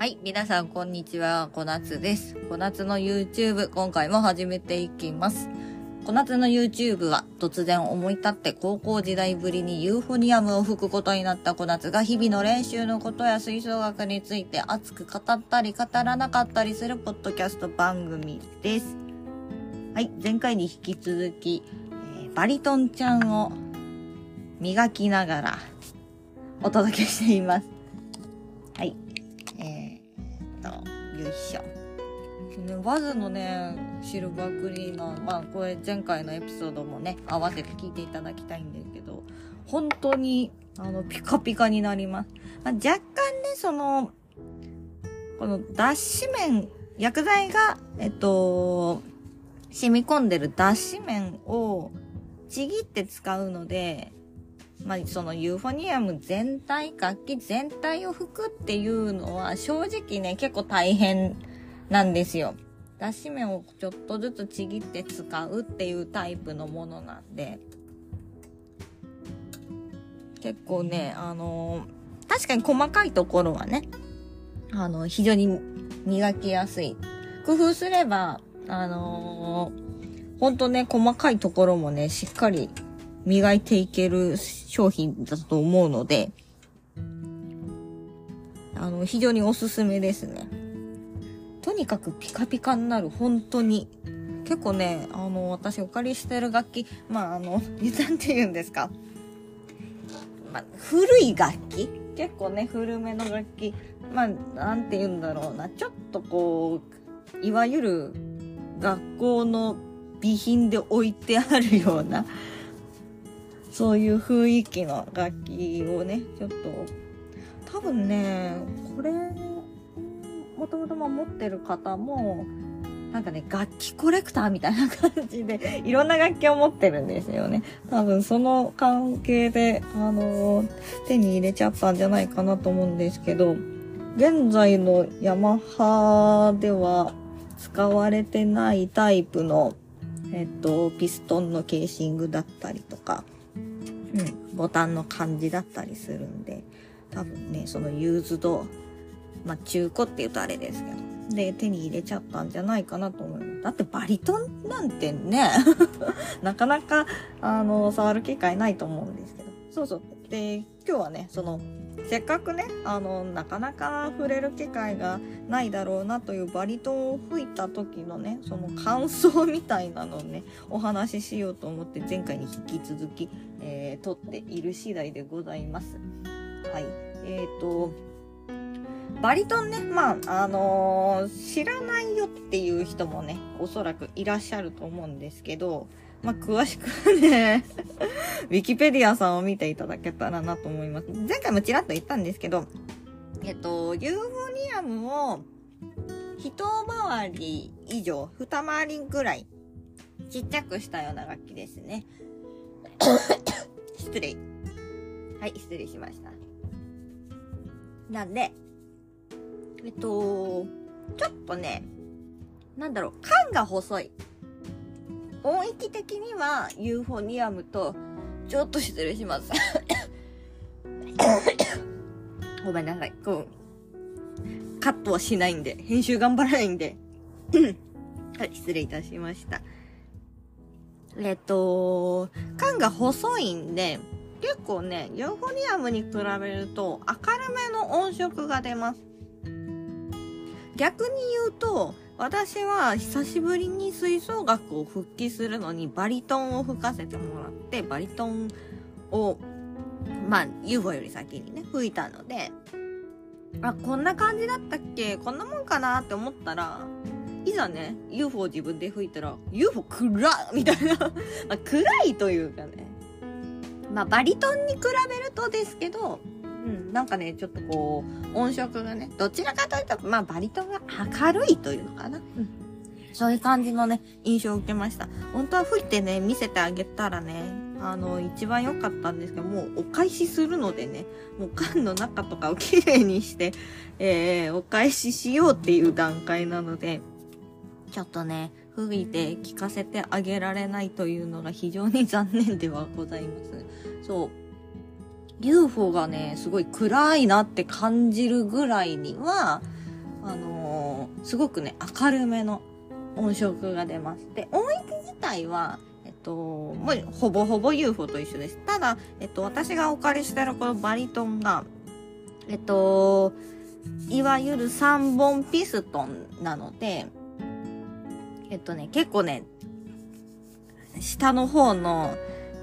はい、皆さんこんにちは、こなつです。こなつの YouTube、今回も始めていきます。こなつの YouTube は突然思い立って高校時代ぶりにユーフォニアムを吹くことになったこなつが日々の練習のことや吹奏楽について熱く語ったり語らなかったりするポッドキャスト番組です。はい、前回に引き続き、えーバリトンちゃんを磨きながらお届けしています。よいしょ。ね、ワズのね、シルバークリーナー、まあこれ前回のエピソードもね、合わせて聞いていただきたいんですけど、本当に、あの、ピカピカになります。まあ、若干ね、その、この脱脂麺、薬剤が、えっと、染み込んでる脱脂麺をちぎって使うので、まあ、そのユーフォニアム全体、楽器全体を吹くっていうのは正直ね、結構大変なんですよ。脱脂麺をちょっとずつちぎって使うっていうタイプのものなんで、結構ね、あの確かに細かいところはね、あの、非常に磨きやすい。工夫すれば、あのほんとね、細かいところもね、しっかり磨いていける商品だと思うので、あの、非常におすすめですね。とにかくピカピカになる、本当に。結構ね、あの、私お借りしてる楽器、まあ、あの、なんて言うんですか。まあ、古い楽器結構ね、古めの楽器。まあ、なんて言うんだろうな。ちょっとこう、いわゆる学校の備品で置いてあるような、そういう雰囲気の楽器をね、ちょっと、多分ね、これ、もともと持ってる方も、なんかね、楽器コレクターみたいな感じで、いろんな楽器を持ってるんですよね。多分その関係で、あの手に入れちゃったんじゃないかなと思うんですけど、現在のヤマハでは使われてないタイプの、えっと、ピストンのケーシングだったりとか、ボタンの感じだったりするんで、多分ね、そのユーズド、まあ、中古って言うとあれですけど、で、手に入れちゃったんじゃないかなと思います。だってバリトンなんてね、なかなか、あの、触る機会ないと思うんですけど。そうそう。で、今日はね、その、せっかくね、あの、なかなか触れる機会がないだろうなというバリトンを吹いた時のね、その感想みたいなのをね、お話ししようと思って前回に引き続き、えー撮っている次第でございます。はい。えっ、と、バリトンね、まあ、あのー知らないよっていう人もね、おそらくいらっしゃると思うんですけど、まあ、詳しくはね、ウィキペディアさんを見ていただけたらなと思います。前回もちらっと言ったんですけど、えっと、ユーフォニアムを一回り以上、二回りぐらいちっちゃくしたような楽器ですね。失礼。はい、失礼しました。なんで、えっと、ちょっとね、なんだろう、管が細い。音域的にはユーフォニアムと、ちょっと失礼します。ごめんなさい。こう、カットはしないんで、編集頑張らないんで。はい、失礼いたしました。えっと、管が細いんで、結構ね、ユーフォニアムに比べると明るめの音色が出ます。逆に言うと、私は久しぶりに吹奏楽を復帰するのにバリトンを吹かせてもらって、バリトンを、まあ、UFO より先にね、吹いたので、あ、こんな感じだったっけ？こんなもんかなって思ったら、いざね、UFO を自分で吹いたら、UFO 暗っみたいな、まあ、暗いというかね、まあ、バリトンに比べるとですけど、うん、なんかね、ちょっとこう、音色がね、どちらかというと、まあ、バリトンが明るいというのかな。うん。そういう感じのね、印象を受けました。本当は吹いてね、見せてあげたらね、あの、一番良かったんですけど、もうお返しするのでね、もう缶の中とかをきれいにして、えー、お返ししようっていう段階なので、ちょっとね、吹いて聞かせてあげられないというのが非常に残念ではございます。そう。UFO がね、すごい暗いなって感じるぐらいには、あのーすごくね、明るめの音色が出ます。で、音域自体は、えっと、もうほぼほぼ UFO と一緒です。ただ、えっと、私がお借りしてるこのバリトンが、えっと、いわゆる3本ピストンなので、えっとね、結構ね、下の方の、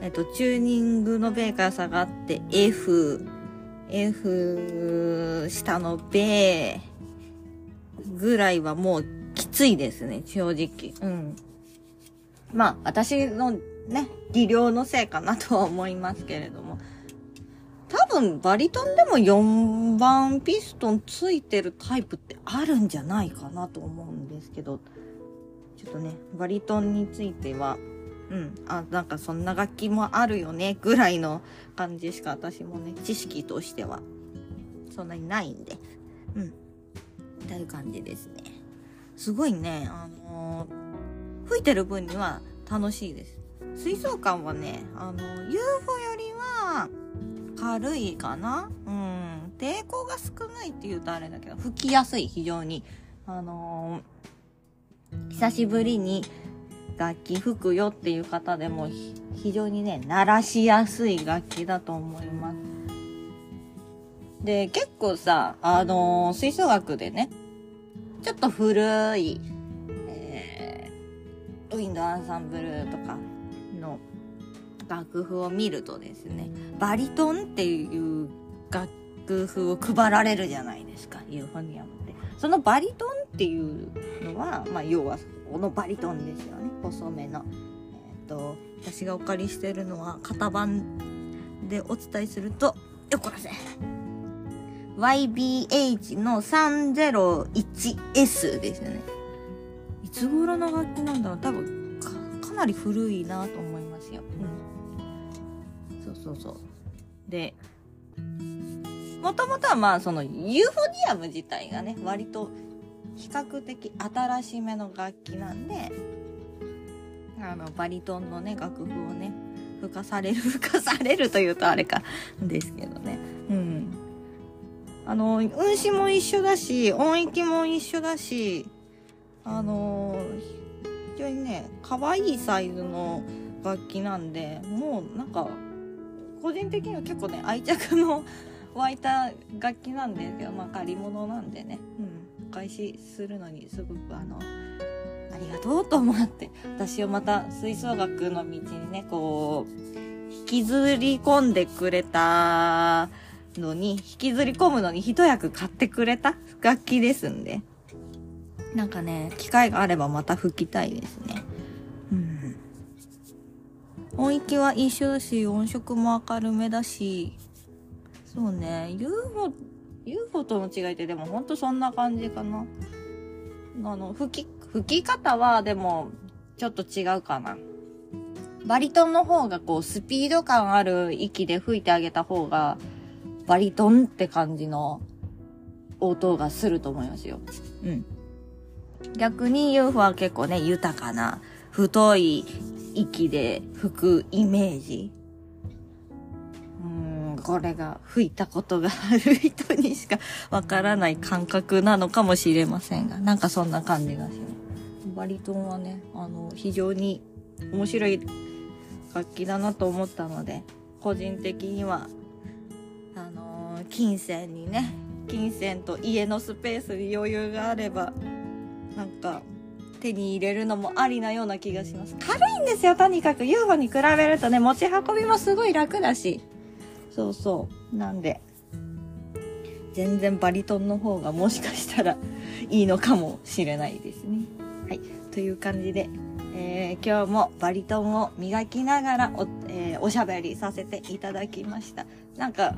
えっと、チューニングのベーカー下がって F、F、下のベーぐらいはもうきついですね、正直。うん。まあ、私のね、技量のせいかなとは思いますけれども。多分、バリトンでも4番ピストンついてるタイプってあるんじゃないかなと思うんですけど、ちょっとね、バリトンについては、うん、あ、なんかそんな楽器もあるよね、ぐらいの感じしか私もね、知識としては、そんなにないんで、うん、という感じですね。すごいね、あのー吹いてる分には楽しいです。水槽感はね、あの、UFO よりは軽いかなうん。抵抗が少ないって言うとあれだけど、吹きやすい、非常に。あのー久しぶりに楽器吹くよっていう方でも非常にね、鳴らしやすい楽器だと思います。で、結構さ、あのー吹奏楽でね、ちょっと古い、えー、ウィンドアンサンブルとかの楽譜を見るとですね、バリトンっていう楽譜を配られるじゃないですか、ユーフォニアム。そのバリトンっていうのは、まあ、要は、このバリトンですよね、細めの。えっ、と、私がお借りしてるのは、型番でお伝えすると、よっこらせ。YBH の 301S ですよね。いつ頃の楽器なんだろう多分か、かなり古いなと思いますよ。うん。そうそうそう。で、もともとはまあそのユーフォニアム自体がね、割と比較的新しめの楽器なんで、あの、バリトンのね、楽譜をね、吹かされる、吹かされるというとあれか、ですけどね。うん。あの、運指も一緒だし、音域も一緒だし、あの、非常にね、可愛いサイズの楽器なんで、もうなんか、個人的には結構ね、愛着の湧いた楽器なんですけど、まあ借り物なんでね、うん、お返しするのにすごくあの、ありがとうと思って、私をまた吹奏楽の道にね、こう、引きずり込んでくれたのに、引きずり込むのに一役買ってくれた楽器ですんで。なんかね、機会があればまた吹きたいですね。うん。音域は一緒だし、音色も明るめだし、そうね、UFO、UFO との違いってでもほんとそんな感じかな。あの、吹き、吹き方はでも、ちょっと違うかな。バリトンの方がこう、スピード感ある息で吹いてあげた方が、バリトンって感じの音がすると思いますよ。うん。逆に UFO は結構ね、豊かな、太い息で吹くイメージ。これが吹いたことがある人にしかわからない感覚なのかもしれませんが、なんかそんな感じがします。バリトンはね、あの、非常に面白い楽器だなと思ったので、個人的には、あの金銭にね、金銭と家のスペースに余裕があれば、なんか、手に入れるのもありなような気がします。軽いんですよ、とにかく。UFO に比べるとね、持ち運びもすごい楽だし。そうそう。なんで、全然バリトンの方がもしかしたらいいのかもしれないですね。はい。という感じで、えー今日もバリトンを磨きながらお,、えーおしゃべりさせていただきました。なんか、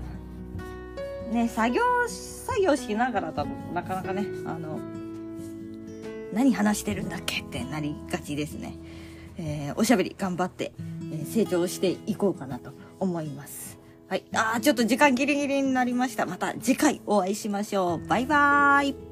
ね、作業、作業しながらだとなかなかね、あの、何話してるんだっけってなりがちですね。えーおしゃべり頑張って、え成長していこうかなと思います。はい。あー、ちょっと時間ギリギリになりました。また次回お会いしましょう。バイバーイ。